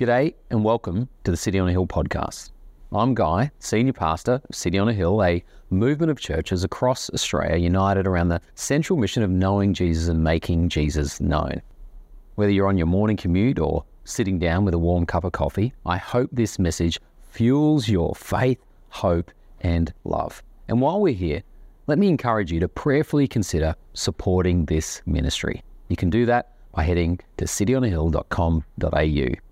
G'day and welcome to the City on a Hill podcast. I'm Guy, Senior Pastor of City on a Hill, a movement of churches across Australia united around the central mission of knowing Jesus and making Jesus known. Whether you're on your morning commute or sitting down with a warm cup of coffee, I hope this message fuels your faith, hope, and love. And while we're here, let me encourage you to prayerfully consider supporting this ministry. You can do that by heading to cityonahill.com.au.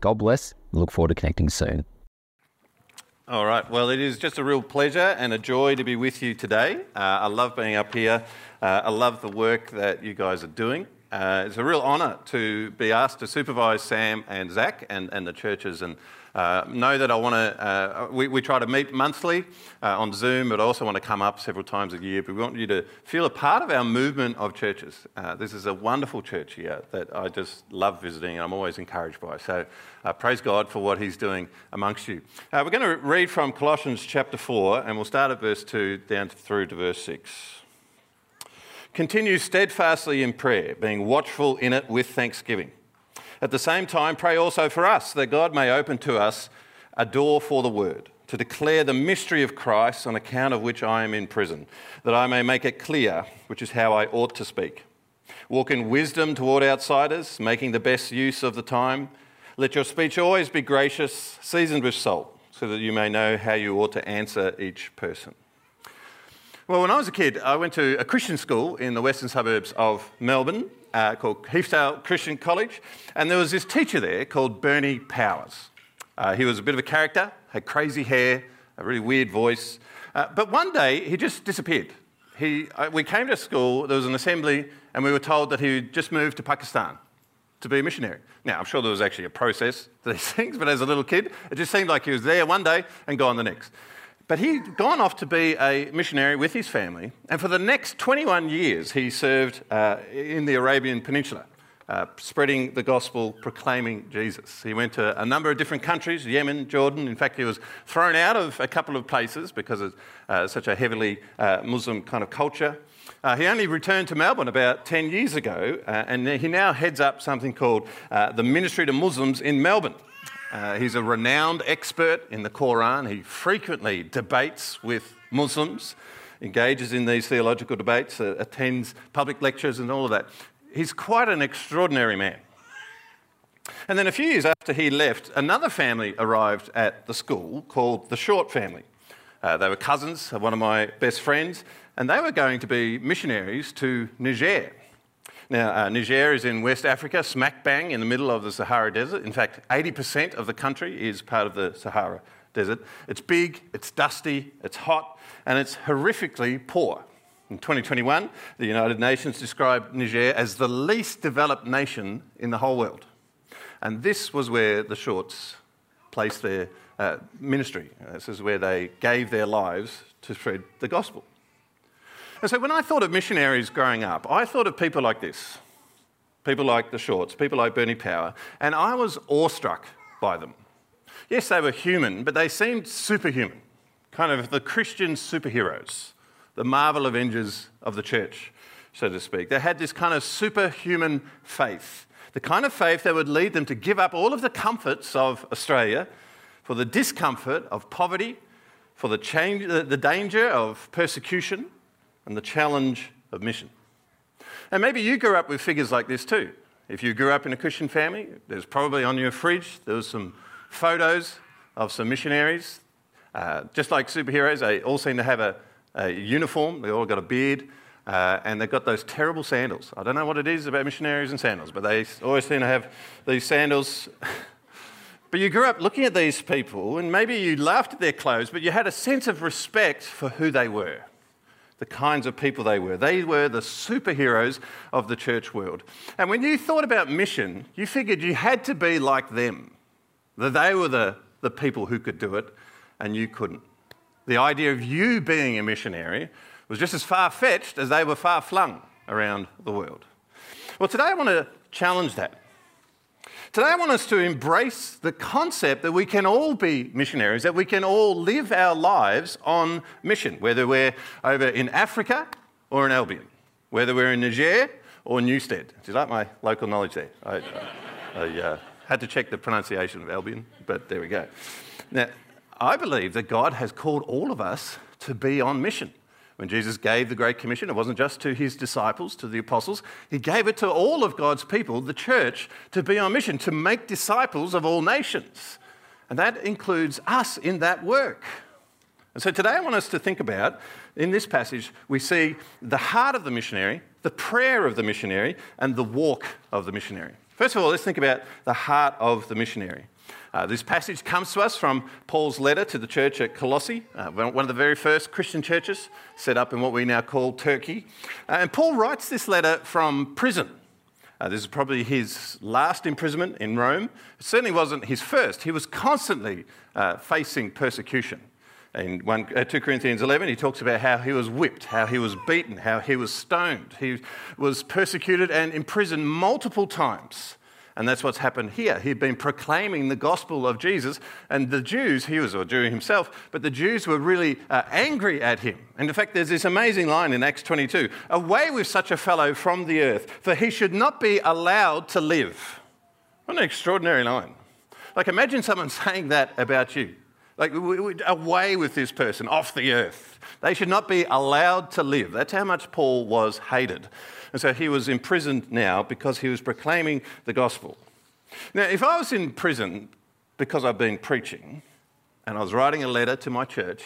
God bless. Look forward to connecting soon. All right. Well, it is just a real pleasure and a joy to be with you today. Uh, I love being up here. Uh, I love the work that you guys are doing. Uh, it's a real honour to be asked to supervise Sam and Zach and, and the churches and uh, know that I want to, uh, we, we, try to meet monthly uh, on Zoom, but I also want to come up several times a year. But we want you to feel a part of our movement of churches. Uh, this is a wonderful church here that I just love visiting and I'm always encouraged by. So uh, praise God for what He's doing amongst you. Uh, we're going to read from Colossians chapter 4, and we'll start at verse 2 down through to verse 6. Continue steadfastly in prayer, being watchful in it with thanksgiving. At the same time, pray also for us, that God may open to us a door for the word, to declare the mystery of Christ, on account of which I am in prison, that I may make it clear, which is how I ought to speak. Walk in wisdom toward outsiders, making the best use of the time. Let your speech always be gracious, seasoned with salt, so that you may know how you ought to answer each person. Well, when I was a kid, I went to a Christian school in the western suburbs of Melbourne uh, called Heathdale Christian College, and there was this teacher there called Bernie Power. Uh, he was a bit of a character, had crazy hair, a really weird voice, uh, but one day he just disappeared. He, uh, we came to school, there was an assembly, and we were told that he just moved to Pakistan to be a missionary. Now, I'm sure there was actually a process to these things, but as a little kid, it just seemed like he was there one day and gone the next. But he'd gone off to be a missionary with his family, and for the next 21 years, he served uh, in the Arabian Peninsula, uh, spreading the gospel, proclaiming Jesus. He went to a number of different countries Yemen, Jordan. In fact, he was thrown out of a couple of places because of uh, such a heavily uh, Muslim kind of culture. Uh, he only returned to Melbourne about 10 years ago, uh, and he now heads up something called the Ministry to Muslims in Melbourne. Uh, he's a renowned expert in the Quran. He frequently debates with Muslims, engages in these theological debates, uh, attends public lectures, and all of that. He's quite an extraordinary man. And then a few years after he left, another family arrived at the school called the Short family. Uh, they were cousins of one of my best friends, and they were going to be missionaries to Niger. Now, uh, Niger is in West Africa, smack bang in the middle of the Sahara Desert. In fact, 80% of the country is part of the Sahara Desert. It's big, it's dusty, it's hot, and it's horrifically poor. In 2021, the United Nations described Niger as the least developed nation in the whole world. And this was where the Shorts placed their uh, ministry. This is where they gave their lives to spread the gospel. And so when I thought of missionaries growing up, I thought of people like this people like the Shorts, people like Bernie Power, and I was awestruck by them. Yes, they were human, but they seemed superhuman, kind of the Christian superheroes, the Marvel Avengers of the church, so to speak. They had this kind of superhuman faith, the kind of faith that would lead them to give up all of the comforts of Australia for the discomfort of poverty, for the, change, the danger of persecution and the challenge of mission. And maybe you grew up with figures like this too. If you grew up in a Christian family, there's probably on your fridge, there was some photos of some missionaries. Uh, just like superheroes, they all seem to have a, a uniform, they all got a beard, uh, and they've got those terrible sandals. I don't know what it is about missionaries and sandals, but they always seem to have these sandals. but you grew up looking at these people, and maybe you laughed at their clothes, but you had a sense of respect for who they were the kinds of people they were. They were the superheroes of the church world. And when you thought about mission, you figured you had to be like them, that they were the, the people who could do it and you couldn't. The idea of you being a missionary was just as far fetched as they were far flung around the world. Well, today I want to challenge that. Today, I want us to embrace the concept that we can all be missionaries, that we can all live our lives on mission, whether we're over in Africa or in Albion, whether we're in Niger or Newstead. Do you like my local knowledge there? I, I uh, Had to check the pronunciation of Albion, but there we go. Now, I believe that God has called all of us to be on mission. When Jesus gave the Great Commission, it wasn't just to his disciples, to the apostles, he gave it to all of God's people, the church, to be on mission, to make disciples of all nations. And that includes us in that work. And so today I want us to think about, in this passage, we see the heart of the missionary, the prayer of the missionary, and the walk of the missionary. First of all, let's think about the heart of the missionary. Uh, this passage comes to us from Paul's letter to the church at Colossae, uh, one of the very first Christian churches set up in what we now call Turkey. Uh, and Paul writes this letter from prison. Uh, this is probably his last imprisonment in Rome. It certainly wasn't his first. He was constantly uh, facing persecution. In 1, uh, 2 Corinthians 11, he talks about how he was whipped, how he was beaten, how he was stoned. He was persecuted and imprisoned multiple times. And that's what's happened here. He'd been proclaiming the gospel of Jesus, and the Jews, he was a Jew himself, but the Jews were really uh, angry at him. And in fact, there's this amazing line in Acts 22 Away with such a fellow from the earth, for he should not be allowed to live. What an extraordinary line. Like, imagine someone saying that about you. Like, away with this person, off the earth. They should not be allowed to live. That's how much Paul was hated. And so he was imprisoned now because he was proclaiming the gospel. Now, if I was in prison because I've been preaching and I was writing a letter to my church,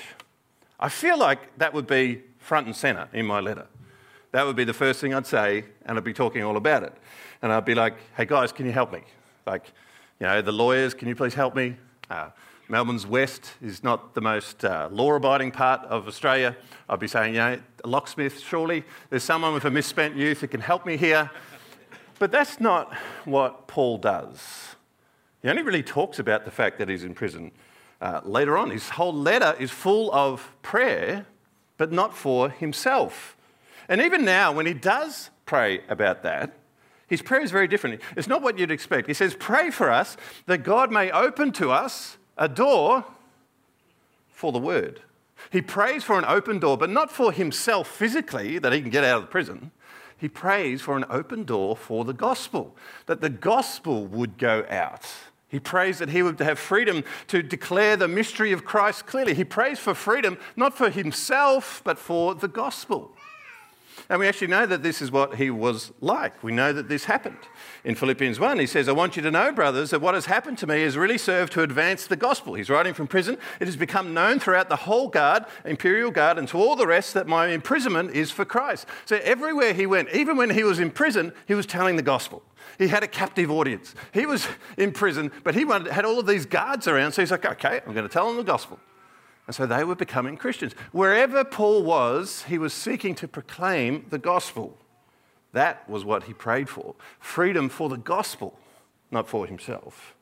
I feel like that would be front and centre in my letter. That would be the first thing I'd say, and I'd be talking all about it. And I'd be like, hey guys, can you help me? Like, you know, the lawyers, can you please help me? Uh, Melbourne's west is not the most uh, law abiding part of Australia. I'd be saying, you know, locksmith, surely there's someone with a misspent youth who can help me here. But that's not what Paul does. He only really talks about the fact that he's in prison uh, later on. His whole letter is full of prayer, but not for himself. And even now, when he does pray about that, his prayer is very different. It's not what you'd expect. He says, Pray for us that God may open to us a door for the word. He prays for an open door, but not for himself physically, that he can get out of the prison. He prays for an open door for the gospel, that the gospel would go out. He prays that he would have freedom to declare the mystery of Christ clearly. He prays for freedom, not for himself, but for the gospel. And we actually know that this is what he was like. We know that this happened. In Philippians 1, he says, I want you to know, brothers, that what has happened to me has really served to advance the gospel. He's writing from prison. It has become known throughout the whole guard, imperial guard, and to all the rest that my imprisonment is for Christ. So everywhere he went, even when he was in prison, he was telling the gospel. He had a captive audience. He was in prison, but he had all of these guards around. So he's like, okay, I'm going to tell them the gospel. And so they were becoming Christians. Wherever Paul was, he was seeking to proclaim the gospel. That was what he prayed for freedom for the gospel, not for himself.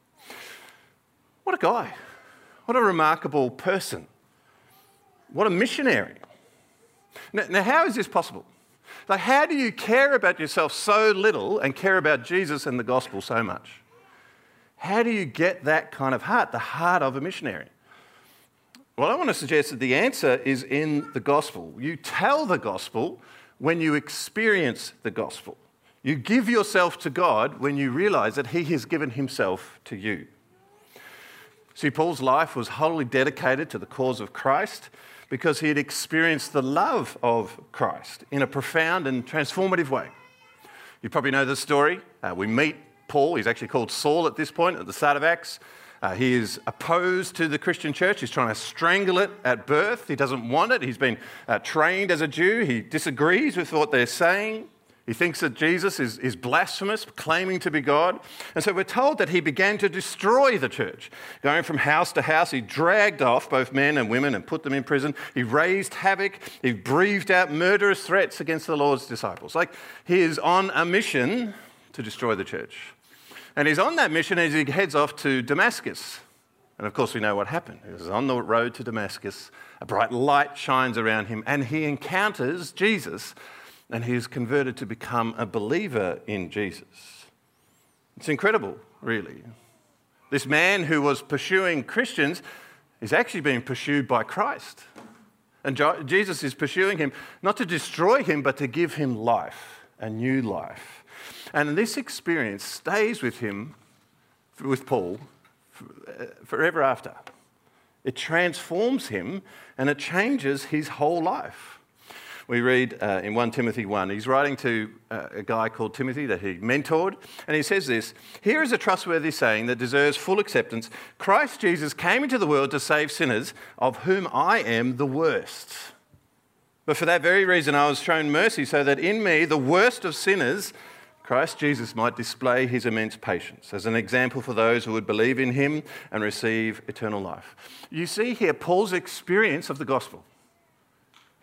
What a guy. What a remarkable person. What a missionary. Now, now, how is this possible? Like, how do you care about yourself so little and care about Jesus and the gospel so much? How do you get that kind of heart, the heart of a missionary? Well, I want to suggest that the answer is in the gospel. You tell the gospel when you experience the gospel. You give yourself to God when you realize that He has given Himself to you. See, Paul's life was wholly dedicated to the cause of Christ because he had experienced the love of Christ in a profound and transformative way. You probably know the story. Uh, we meet Paul, he's actually called Saul at this point at the start of Acts. Uh, he is opposed to the Christian church. He's trying to strangle it at birth. He doesn't want it. He's been uh, trained as a Jew. He disagrees with what they're saying. He thinks that Jesus is, is blasphemous, claiming to be God. And so we're told that he began to destroy the church. Going from house to house, he dragged off both men and women and put them in prison. He raised havoc. He breathed out murderous threats against the Lord's disciples. Like he is on a mission to destroy the church. And he's on that mission as he heads off to Damascus. And of course, we know what happened. He was on the road to Damascus. A bright light shines around him, and he encounters Jesus, and he is converted to become a believer in Jesus. It's incredible, really. This man who was pursuing Christians is actually being pursued by Christ. And Jesus is pursuing him not to destroy him, but to give him life, a new life. And this experience stays with him with Paul forever after. It transforms him and it changes his whole life. We read uh, in 1 Timothy 1, he's writing to uh, a guy called Timothy that he mentored, and he says this Here is a trustworthy saying that deserves full acceptance Christ Jesus came into the world to save sinners, of whom I am the worst. But for that very reason, I was shown mercy, so that in me, the worst of sinners, Christ Jesus might display his immense patience as an example for those who would believe in him and receive eternal life. You see here Paul's experience of the gospel.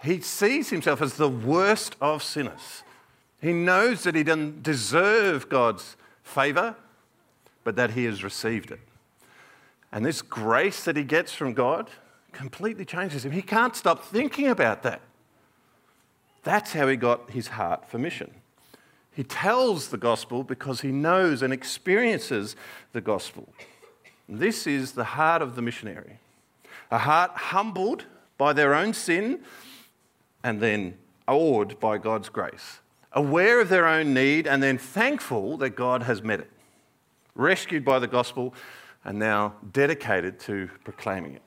He sees himself as the worst of sinners. He knows that he doesn't deserve God's favor, but that he has received it. And this grace that he gets from God completely changes him. He can't stop thinking about that. That's how he got his heart for mission. He tells the gospel because he knows and experiences the gospel. This is the heart of the missionary a heart humbled by their own sin and then awed by God's grace, aware of their own need and then thankful that God has met it, rescued by the gospel and now dedicated to proclaiming it.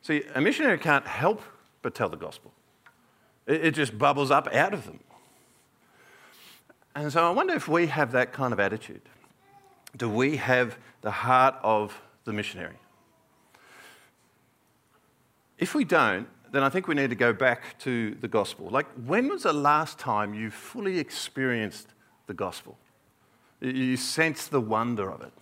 See, a missionary can't help but tell the gospel. It, just bubbles up out of them. And so I wonder if we have that kind of attitude. Do we have the heart of the missionary? If we don't, then I think we need to go back to the gospel. Like, when was the last time you fully experienced the gospel? You sensed the wonder of it.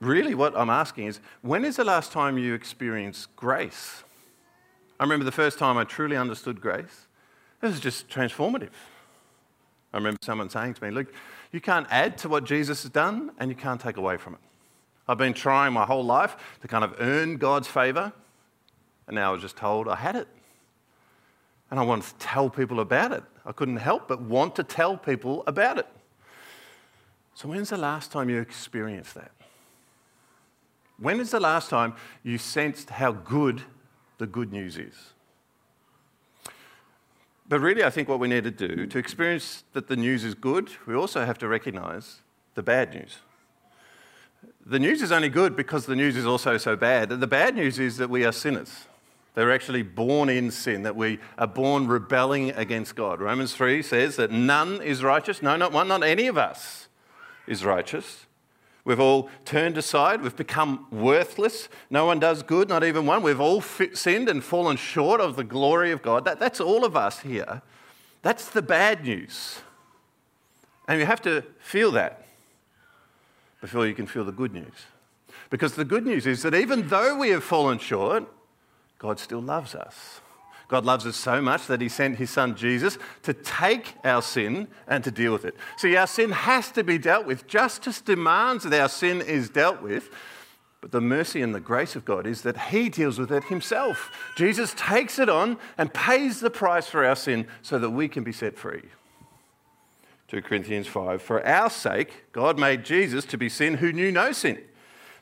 Really, what I'm asking is when is the last time you experienced grace? I remember the first time I truly understood grace. It was just transformative. I remember someone saying to me, Look, you can't add to what Jesus has done and you can't take away from it. I've been trying my whole life to kind of earn God's favour, and now I was just told I had it. And I wanted to tell people about it. I couldn't help but want to tell people about it. So, when's the last time you experienced that? When is the last time you sensed how good the good news is? But really, I think what we need to do to experience that the news is good, we also have to recognize the bad news. The news is only good because the news is also so bad. The bad news is that we are sinners. They're actually born in sin, that we are born rebelling against God. Romans 3 says that none is righteous. No, not one, not any of us is righteous. We've all turned aside. We've become worthless. No one does good, not even one. We've all sinned and fallen short of the glory of God. That, that's all of us here. That's the bad news. And you have to feel that before you can feel the good news. Because the good news is that even though we have fallen short, God still loves us. God loves us so much that He sent His Son Jesus to take our sin and to deal with it. See, our sin has to be dealt with. Justice demands that our sin is dealt with. But the mercy and the grace of God is that He deals with it Himself. Jesus takes it on and pays the price for our sin so that we can be set free. 2 Corinthians 5 For our sake, God made Jesus to be sin who knew no sin,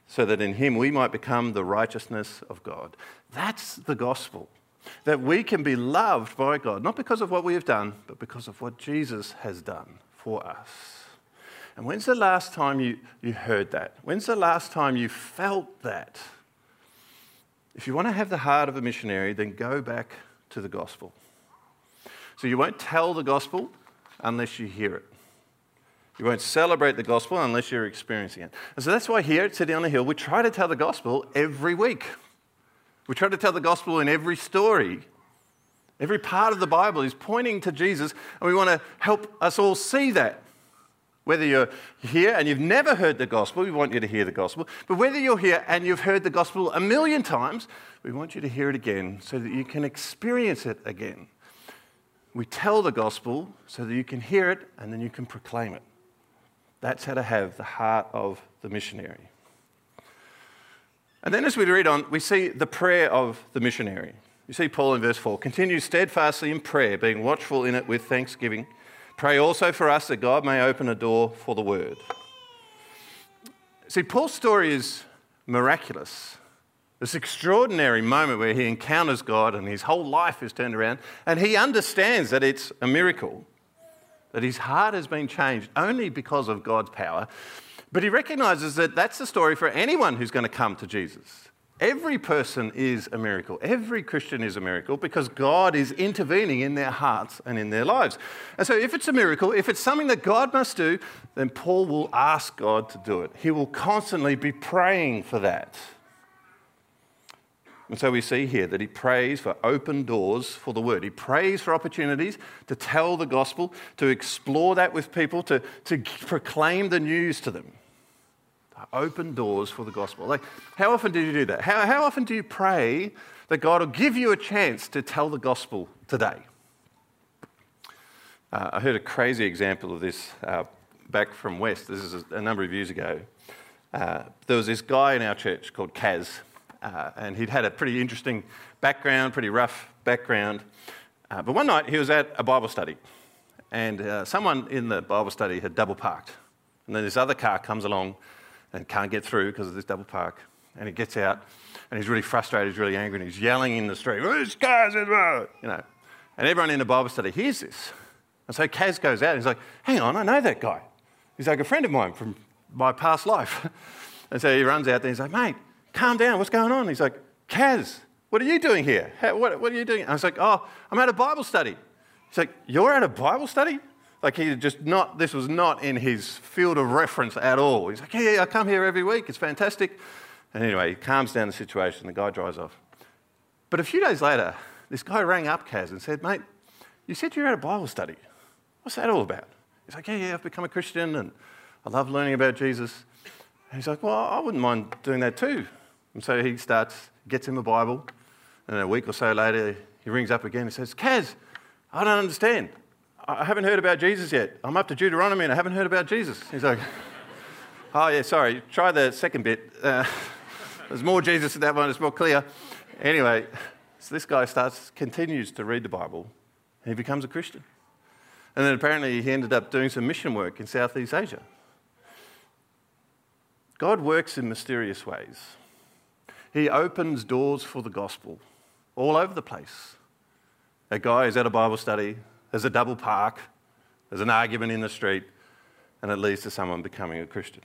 so that in Him we might become the righteousness of God. That's the gospel that we can be loved by God, not because of what we have done, but because of what Jesus has done for us. And when's the last time you, you heard that? When's the last time you felt that? If you want to have the heart of a missionary, then go back to the gospel. So you won't tell the gospel unless you hear it. You won't celebrate the gospel unless you're experiencing it. And so that's why here at City on a Hill, we try to tell the gospel every week. We try to tell the gospel in every story. Every part of the Bible is pointing to Jesus, and we want to help us all see that. Whether you're here and you've never heard the gospel, we want you to hear the gospel. But whether you're here and you've heard the gospel a million times, we want you to hear it again so that you can experience it again. We tell the gospel so that you can hear it and then you can proclaim it. That's how to have the heart of the missionary. And then as we read on, we see the prayer of the missionary. You see Paul in verse 4 continue steadfastly in prayer, being watchful in it with thanksgiving. Pray also for us that God may open a door for the word. See, Paul's story is miraculous. This extraordinary moment where he encounters God and his whole life is turned around, and he understands that it's a miracle. that his heart has been changed only because of God's power. But he recognizes that that's the story for anyone who's going to come to Jesus. Every person is a miracle. Every Christian is a miracle because God is intervening in their hearts and in their lives. And so, if it's a miracle, if it's something that God must do, then Paul will ask God to do it. He will constantly be praying for that. And so we see here that he prays for open doors for the word. He prays for opportunities to tell the gospel, to explore that with people, to, to proclaim the news to them. Open doors for the gospel. Like, how often do you do that? How, how often do you pray that God will give you a chance to tell the gospel today? Uh, I heard a crazy example of this uh, back from West. This is a, a number of years ago. Uh, there was this guy in our church called Kaz, uh, and he'd had a pretty interesting background, pretty rough background. Uh, but one night he was at a Bible study, and uh, someone in the Bible study had double parked. And then this other car comes along and can't get through because of this double park. And he gets out and he's really frustrated, he's really angry, and he's yelling in the street, Whose car's in You know. And everyone in the Bible study hears this. And so Kaz goes out and he's like, Hang on, I know that guy. He's like a friend of mine from my past life. and so he runs out there and he's like, Mate, calm down, what's going on? He's like, Kaz, what are you doing here? What, what, are you doing? I was like, Oh, I'm at a Bible study. He's like, You're at a Bible study? Like he just not, this was not in his field of reference at all. He's like, yeah, I come here every week. It's fantastic. And anyway, he calms down the situation. The guy drives off. But a few days later, this guy rang up Kaz and said, mate, you said you're at a Bible study. What's that all about? He's like, yeah, yeah, I've become a Christian and I love learning about Jesus. And he's like, well, I wouldn't mind doing that too. And so he starts, gets him a Bible. And a week or so later, he rings up again and says, Kaz, I don't understand. I haven't heard about Jesus yet. I'm up to Deuteronomy and I haven't heard about Jesus. He's like, oh, yeah, sorry. Try the second bit. Uh, there's more Jesus in that one, it's more clear. Anyway, so this guy starts, continues to read the Bible and he becomes a Christian. And then apparently he ended up doing some mission work in Southeast Asia. God works in mysterious ways. He opens doors for the gospel all over the place. A guy is at a Bible study, there's a double park, there's an argument in the street, and it leads to someone becoming a Christian.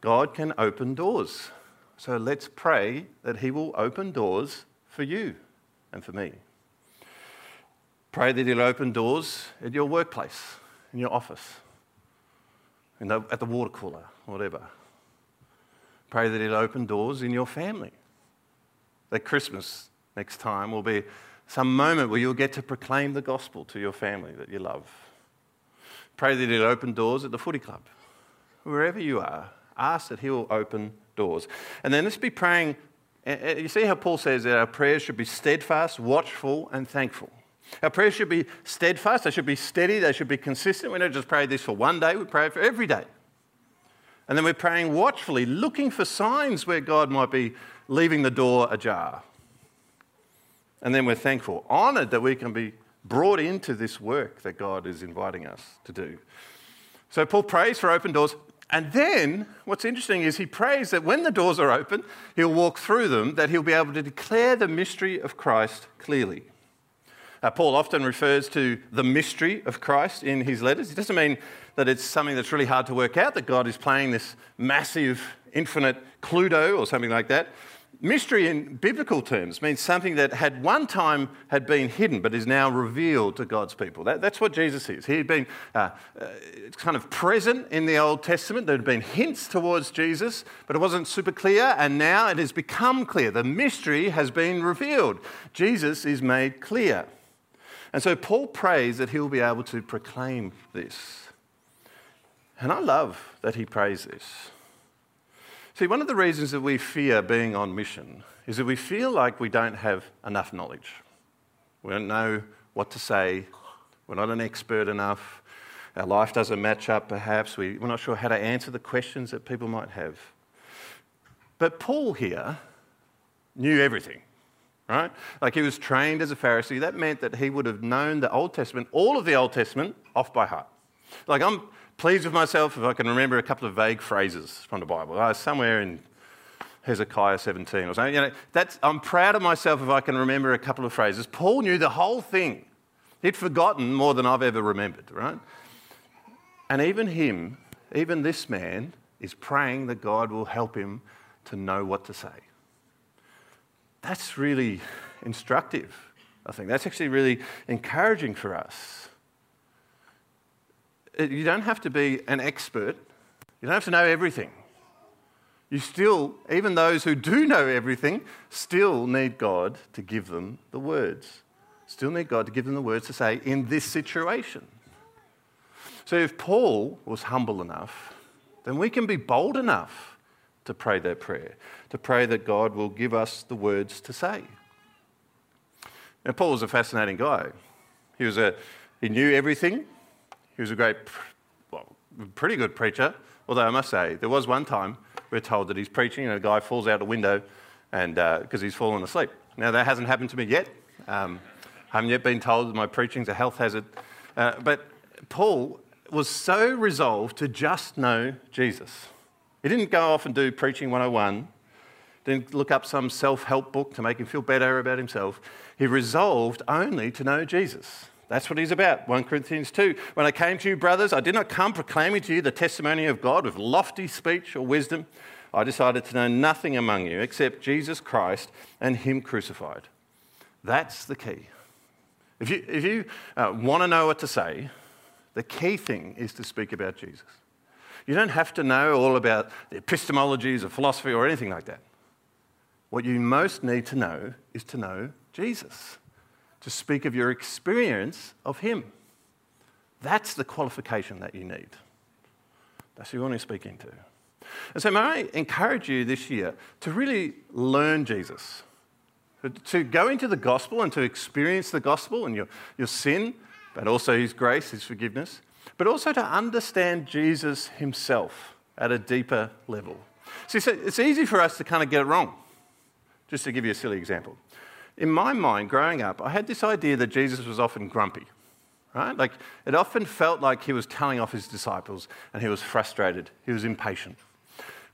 God can open doors. So let's pray that He will open doors for you and for me. Pray that He'll open doors at your workplace, in your office, in the, at the water cooler, whatever. Pray that He'll open doors in your family. That Christmas next time will be some moment where you'll get to proclaim the gospel to your family that you love. Pray that He'll open doors at the footy club. Wherever you are, ask that He will open doors. And then let's be praying. Eh, eh, you see how Paul says that our prayers should be steadfast, watchful, and thankful. Our prayers should be steadfast, they should be steady, they should be consistent. We don't just pray this for one day, we pray for every day. And then we're praying watchfully, looking for signs where God might be leaving the door ajar. And then we're thankful, honoured that we can be brought into this work that God is inviting us to do. So Paul prays for open doors. And then what's interesting is he prays that when the doors are open, he'll walk through them, that he'll be able to declare the mystery of Christ clearly. Uh, Paul often refers to the mystery of Christ in his letters. It doesn't mean that it's something that's really hard to work out, that God is playing this massive, infinite Cluedo or something like that. Mystery in biblical terms means something that had one time had been hidden but is now revealed to God's people. That, that's what Jesus is. He had been uh, uh, kind of present in the Old Testament. There had been hints towards Jesus, but it wasn't super clear, and now it has become clear. The mystery has been revealed. Jesus is made clear. And so Paul prays that he'll be able to proclaim this. And I love that he prays this. See, one of the reasons that we fear being on mission is that we feel like we don't have enough knowledge. We don't know what to say. We're not an expert enough. Our life doesn't match up, perhaps. We, we're not sure how to answer the questions that people might have. But Paul here knew everything, right? Like he was trained as a Pharisee. That meant that he would have known the Old Testament, all of the Old Testament, off by heart. Like I'm pleased with myself if I can remember a couple of vague phrases from the Bible. Uh, somewhere in Hezekiah 17 or something. You know, that's, I'm proud of myself if I can remember a couple of phrases. Paul knew the whole thing. He'd forgotten more than I've ever remembered, right? And even him, even this man, is praying that God will help him to know what to say. That's really instructive, I think. That's actually really encouraging for us. Uh, you don't have to be an expert, you don't have to know everything. You still, even those who do know everything, still need God to give them the words. Still need God to give them the words to say in this situation. So if Paul was humble enough, then we can be bold enough to pray that prayer, to pray that God will give us the words to say. Now, Paul was a fascinating guy. He, was a, he knew everything. He was a great, well, pretty good preacher. Although I must say, there was one time we're told that he's preaching and a guy falls out a window and because uh, he's fallen asleep. Now, that hasn't happened to me yet. Um, I haven't yet been told that my preaching's a health hazard. Uh, but Paul was so resolved to just know Jesus. He didn't go off and do Preaching 101, didn't look up some self help book to make him feel better about himself. He resolved only to know Jesus. That's what he's about. 1 Corinthians 2. When I came to you, brothers, I did not come proclaiming to you the testimony of God with lofty speech or wisdom. I decided to know nothing among you except Jesus Christ and Him crucified. That's the key. If you, if you uh, want to know what to say, the key thing is to speak about Jesus. You don't have to know all about the epistemologies of philosophy or anything like that. What you most need to know is to know Jesus, to speak of your experience of Him. That's the qualification that you need. That's who you want to speak into. And so, may I encourage you this year to really learn Jesus, to go into the gospel and to experience the gospel and your, your sin but also His grace, His forgiveness, but also to understand Jesus Himself at a deeper level. See, so it's easy for us to kind of get it wrong. Just to give you a silly example. In my mind, growing up, I had this idea that Jesus was often grumpy, right? Like, it often felt like he was telling off his disciples and he was frustrated, he was impatient.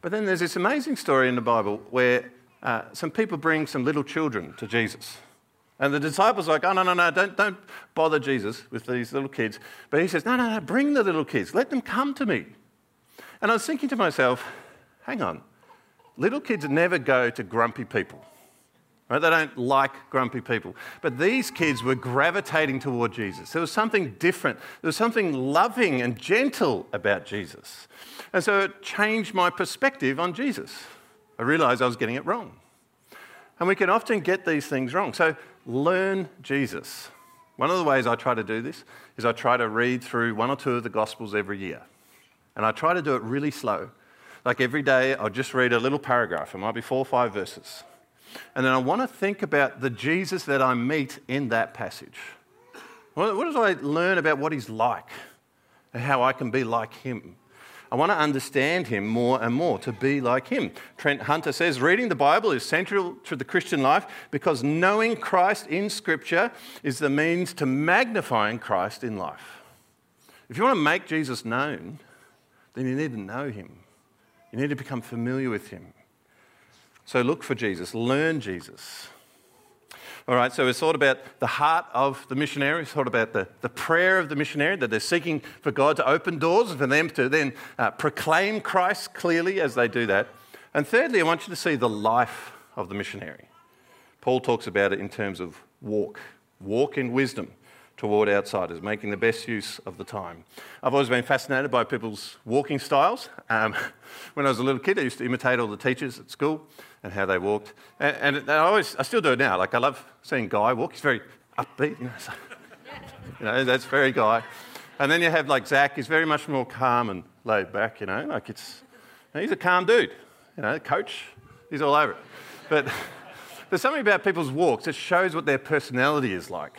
But then there's this amazing story in the Bible where uh, some people bring some little children to Jesus. And the disciples are like, oh, no, no, no, don't, don't bother Jesus with these little kids. But he says, no, no, no, bring the little kids. Let them come to me. And I was thinking to myself, hang on. Little kids never go to grumpy people. Right? They don't like grumpy people. But these kids were gravitating toward Jesus. There was something different. There was something loving and gentle about Jesus. And so it changed my perspective on Jesus. I realized I was getting it wrong. And we can often get these things wrong. So learn Jesus. One of the ways I try to do this is I try to read through one or two of the Gospels every year. And I try to do it really slow. Like every day, I'll just read a little paragraph. It might be four or five verses. And then I want to think about the Jesus that I meet in that passage. What, what do I learn about what he's like and how I can be like him? I want to understand him more and more, to be like him. Trent Hunter says reading the Bible is central to the Christian life because knowing Christ in Scripture is the means to magnifying Christ in life. If you want to make Jesus known, then you need to know him. You need to become familiar with him. So look for Jesus, learn Jesus. All right, so it's thought about the heart of the missionary, it's thought about the, the prayer of the missionary, that they're seeking for God to open doors and for them to then uh, proclaim Christ clearly as they do that. And thirdly, I want you to see the life of the missionary. Paul talks about it in terms of walk, walk in wisdom toward outsiders, making the best use of the time. I've always been fascinated by people's walking styles. Um, when I was a little kid, I used to imitate all the teachers at school and how they walked. And, and, I always, I still do it now. Like I love seeing Guy walk. He's very upbeat, you know. So, you know, that's very Guy. And then you have like Zach. He's very much more calm and laid back. You know, like it's he's a calm dude. You know, coach. He's all over it. But there's something about people's walks that shows what their personality is like,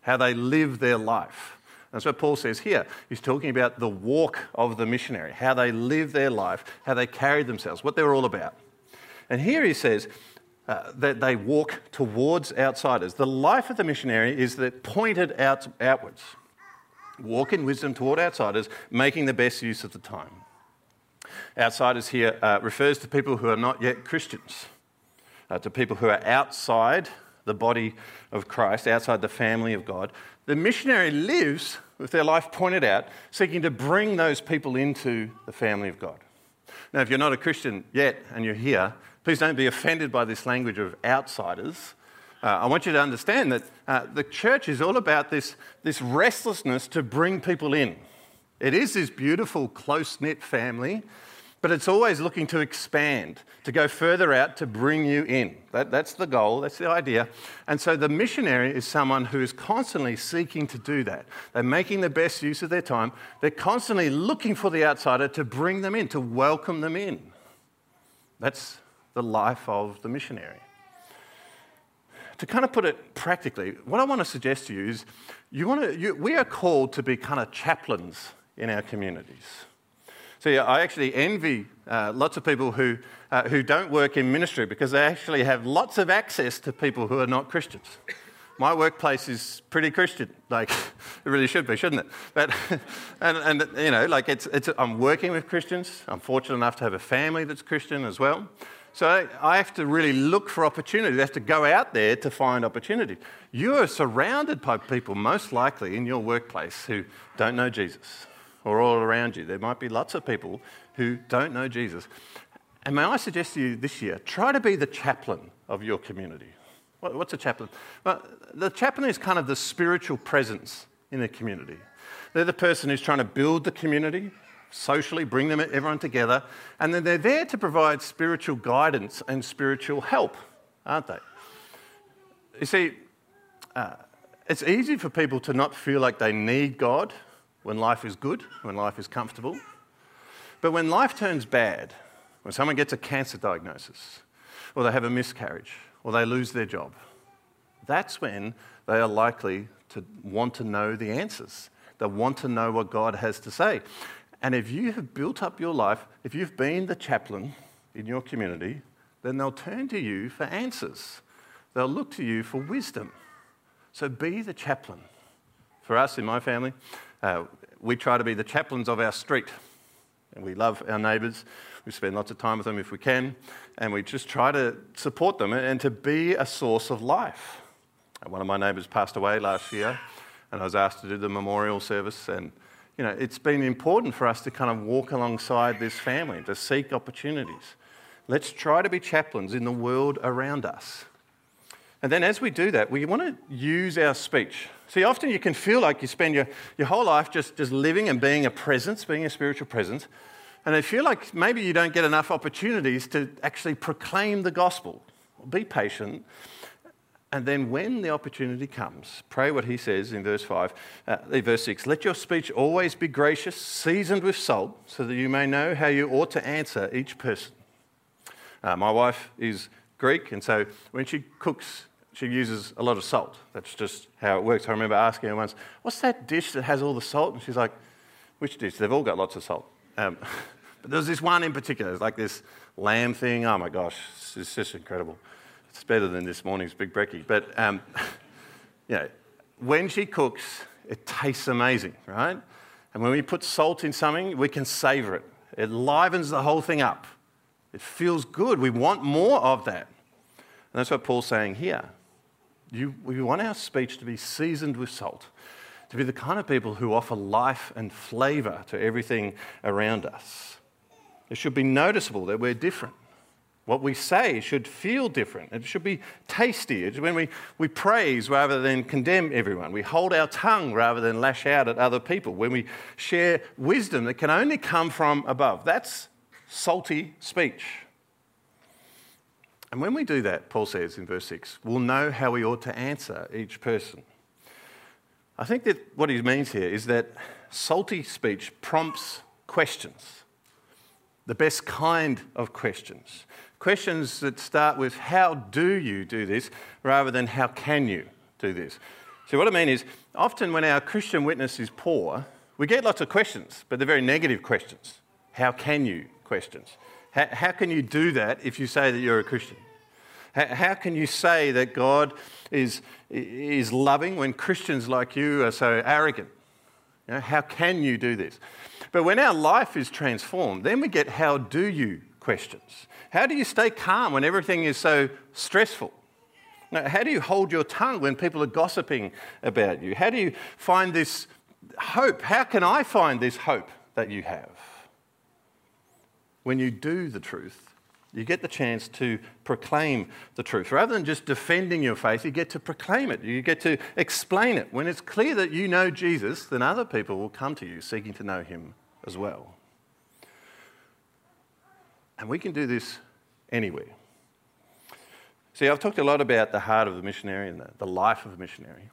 how they live their life. That's what Paul says here. He's talking about the walk of the missionary, how they live their life, how they carry themselves, what they're all about. And here he says uh, that they walk towards outsiders. The life of the missionary is that pointed out, outwards. Walk in wisdom toward outsiders, making the best use of the time. Outsiders here uh, refers to people who are not yet Christians, uh, to people who are outside the body of Christ, outside the family of God. the missionary lives with their life pointed out, seeking to bring those people into the family of God. Now, if you're not a Christian yet and you're here, please don't be offended by this language of outsiders. Uh, I want you to understand that uh, the church is all about this, this restlessness to bring people in. It is this beautiful, close knit family but it's always looking to expand, to go further out, to bring you in. That, that's the goal, that's the idea. And so the missionary is someone who is constantly seeking to do that. They're making the best use of their time. They're constantly looking for the outsider to bring them in, to welcome them in. That's the life of the missionary. To kind of put it practically, what I want to suggest to you is you want to, you, we are called to be kind of chaplains in our communities. See, I actually envy uh, lots of people who, uh, who don't work in ministry because they actually have lots of access to people who are not Christians. My workplace is pretty Christian, like it really should be, shouldn't it? But, and, and you know, like it's, it's, I'm working with Christians. I'm fortunate enough to have a family that's Christian as well. So I have to really look for opportunities. I have to go out there to find opportunities. You are surrounded by people, most likely in your workplace, who don't know Jesus or all around you. There might be lots of people who don't know Jesus. And may I suggest to you this year, try to be the chaplain of your community. What's a chaplain? Well, the chaplain is kind of the spiritual presence in the community. They're the person who's trying to build the community socially, bring them everyone together, and then they're there to provide spiritual guidance and spiritual help, aren't they? You see, uh, it's easy for people to not feel like they need God when life is good, when life is comfortable. But when life turns bad, when someone gets a cancer diagnosis, or they have a miscarriage, or they lose their job, that's when they are likely to want to know the answers. They want to know what God has to say. And if you have built up your life, if you've been the chaplain in your community, then they'll turn to you for answers. They'll look to you for wisdom. So be the chaplain. For us in my family, uh, we try to be the chaplains of our street. And we love our neighbours. We spend lots of time with them if we can. And we just try to support them and to be a source of life. And one of my neighbours passed away last year, and I was asked to do the memorial service. And, you know, it's been important for us to kind of walk alongside this family, to seek opportunities. Let's try to be chaplains in the world around us. And then as we do that, we want to use our speech. See, often you can feel like you spend your, your whole life just, just living and being a presence, being a spiritual presence, and I feel like maybe you don't get enough opportunities to actually proclaim the gospel. Be patient. And then when the opportunity comes, pray what he says in verse 5, uh, verse 6 Let your speech always be gracious, seasoned with salt, so that you may know how you ought to answer each person. Uh, my wife is Greek, and so when she cooks, she uses a lot of salt. That's just how it works. I remember asking her once, What's that dish that has all the salt? And she's like, Which dish? They've all got lots of salt. Um, but there's this one in particular, it's like this lamb thing. Oh my gosh, it's just incredible. It's better than this morning's big brekkie. But, um, you know, when she cooks, it tastes amazing, right? And when we put salt in something, we can savor it. It livens the whole thing up. It feels good. We want more of that. And that's what Paul's saying here. You, we want our speech to be seasoned with salt, to be the kind of people who offer life and flavour to everything around us. It should be noticeable that we're different. What we say should feel different. It should be tasty. It's when we, we praise rather than condemn everyone. We hold our tongue rather than lash out at other people. When we share wisdom that can only come from above. That's salty speech. And when we do that, Paul says in verse 6, we'll know how we ought to answer each person. I think that what he means here is that salty speech prompts questions, the best kind of questions. Questions that start with, How do you do this? rather than, How can you do this? So, what I mean is, often when our Christian witness is poor, we get lots of questions, but they're very negative questions. How can you? questions. How, how can you do that if you say that you're a Christian? How, how can you say that God is, is loving when Christians like you are so arrogant? You know, how can you do this? But when our life is transformed, then we get how do you questions. How do you stay calm when everything is so stressful? Now, how do you hold your tongue when people are gossiping about you? How do you find this hope? How can I find this hope that you have? When you do the truth, you get the chance to proclaim the truth. Rather than just defending your faith, you get to proclaim it. You get to explain it. When it's clear that you know Jesus, then other people will come to you seeking to know him as well. And we can do this anywhere. See, I've talked a lot about the heart of the missionary and the, the life of a missionary.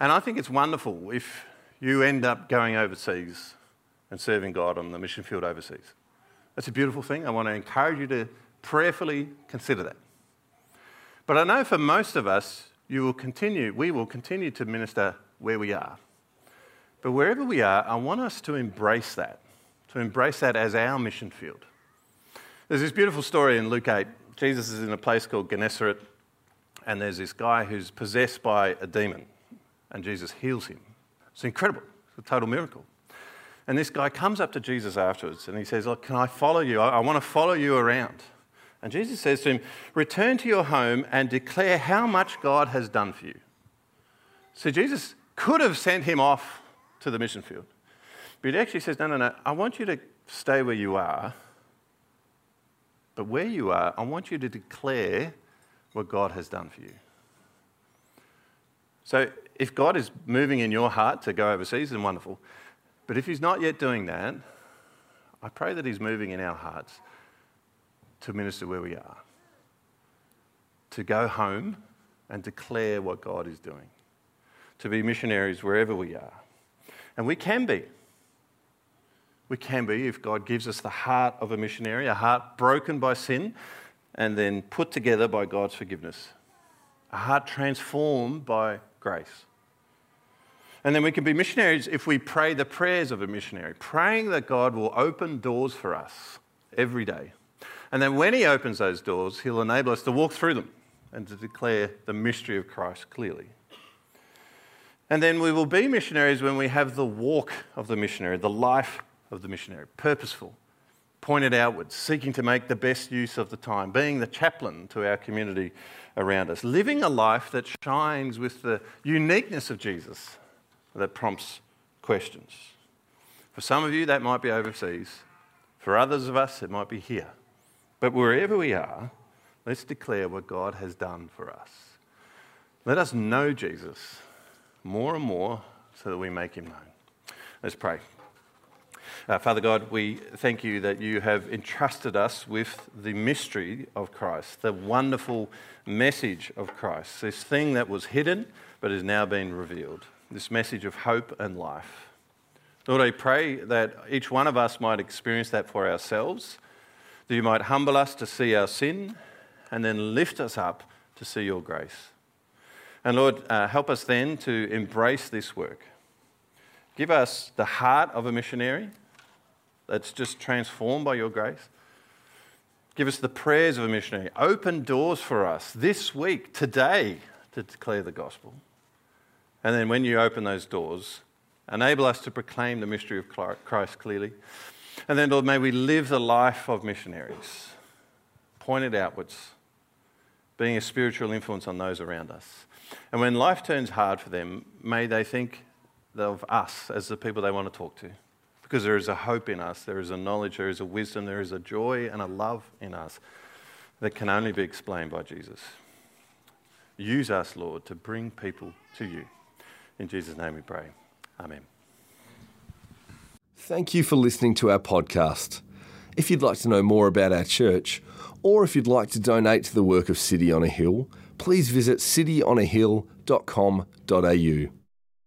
And I think it's wonderful if you end up going overseas and serving God on the mission field overseas. That's a beautiful thing. I want to encourage you to prayerfully consider that. But I know for most of us, you will continue, we will continue to minister where we are. But wherever we are, I want us to embrace that, to embrace that as our mission field. There's this beautiful story in Luke 8. Jesus is in a place called Gennesaret, and there's this guy who's possessed by a demon, and Jesus heals him. It's incredible, it's a total miracle. And this guy comes up to Jesus afterwards and he says, Look, can I follow you? I, I want to follow you around. And Jesus says to him, Return to your home and declare how much God has done for you. So Jesus could have sent him off to the mission field. But he actually says, No, no, no, I want you to stay where you are but where you are, I want you to declare what God has done for you. So if God is moving in your heart to go overseas, then wonderful. But if He's not yet doing that, I pray that He's moving in our hearts to minister where we are, to go home and declare what God is doing, to be missionaries wherever we are. And we can be. We can be if God gives us the heart of a missionary, a heart broken by sin and then put together by God's forgiveness, a heart transformed by grace. And then we can be missionaries if we pray the prayers of a missionary, praying that God will open doors for us every day. And then when He opens those doors, He'll enable us to walk through them and to declare the mystery of Christ clearly. And then we will be missionaries when we have the walk of the missionary, the life of the missionary, purposeful, pointed outwards, seeking to make the best use of the time, being the chaplain to our community around us, living a life that shines with the uniqueness of Jesus that prompts questions. For some of you, that might be overseas. For others of us, it might be here. But wherever we are, let's declare what God has done for us. Let us know Jesus more and more so that we make him known. Let's pray. Uh, Father God, we thank you that you have entrusted us with the mystery of Christ, the wonderful message of Christ, this thing that was hidden but has now been revealed, this message of hope and life. Lord, I pray that each one of us might experience that for ourselves, that you might humble us to see our sin and then lift us up to see your grace. And Lord, uh, help us then to embrace this work. Give us the heart of a missionary that's just transformed by your grace. Give us the prayers of a missionary. Open doors for us this week, today, to declare the gospel. And then when you open those doors, enable us to proclaim the mystery of Christ clearly. And then, Lord, may we live the life of missionaries, pointed outwards, being a spiritual influence on those around us. And when life turns hard for them, may they think of us as the people they want to talk to because there is a hope in us, there is a knowledge, there is a wisdom, there is a joy and a love in us that can only be explained by Jesus. Use us, Lord, to bring people to you. In Jesus' name we pray. Amen. Thank you for listening to our podcast. If you'd like to know more about our church, or if you'd like to donate to the work of City on a Hill, please visit cityonahill.com.au.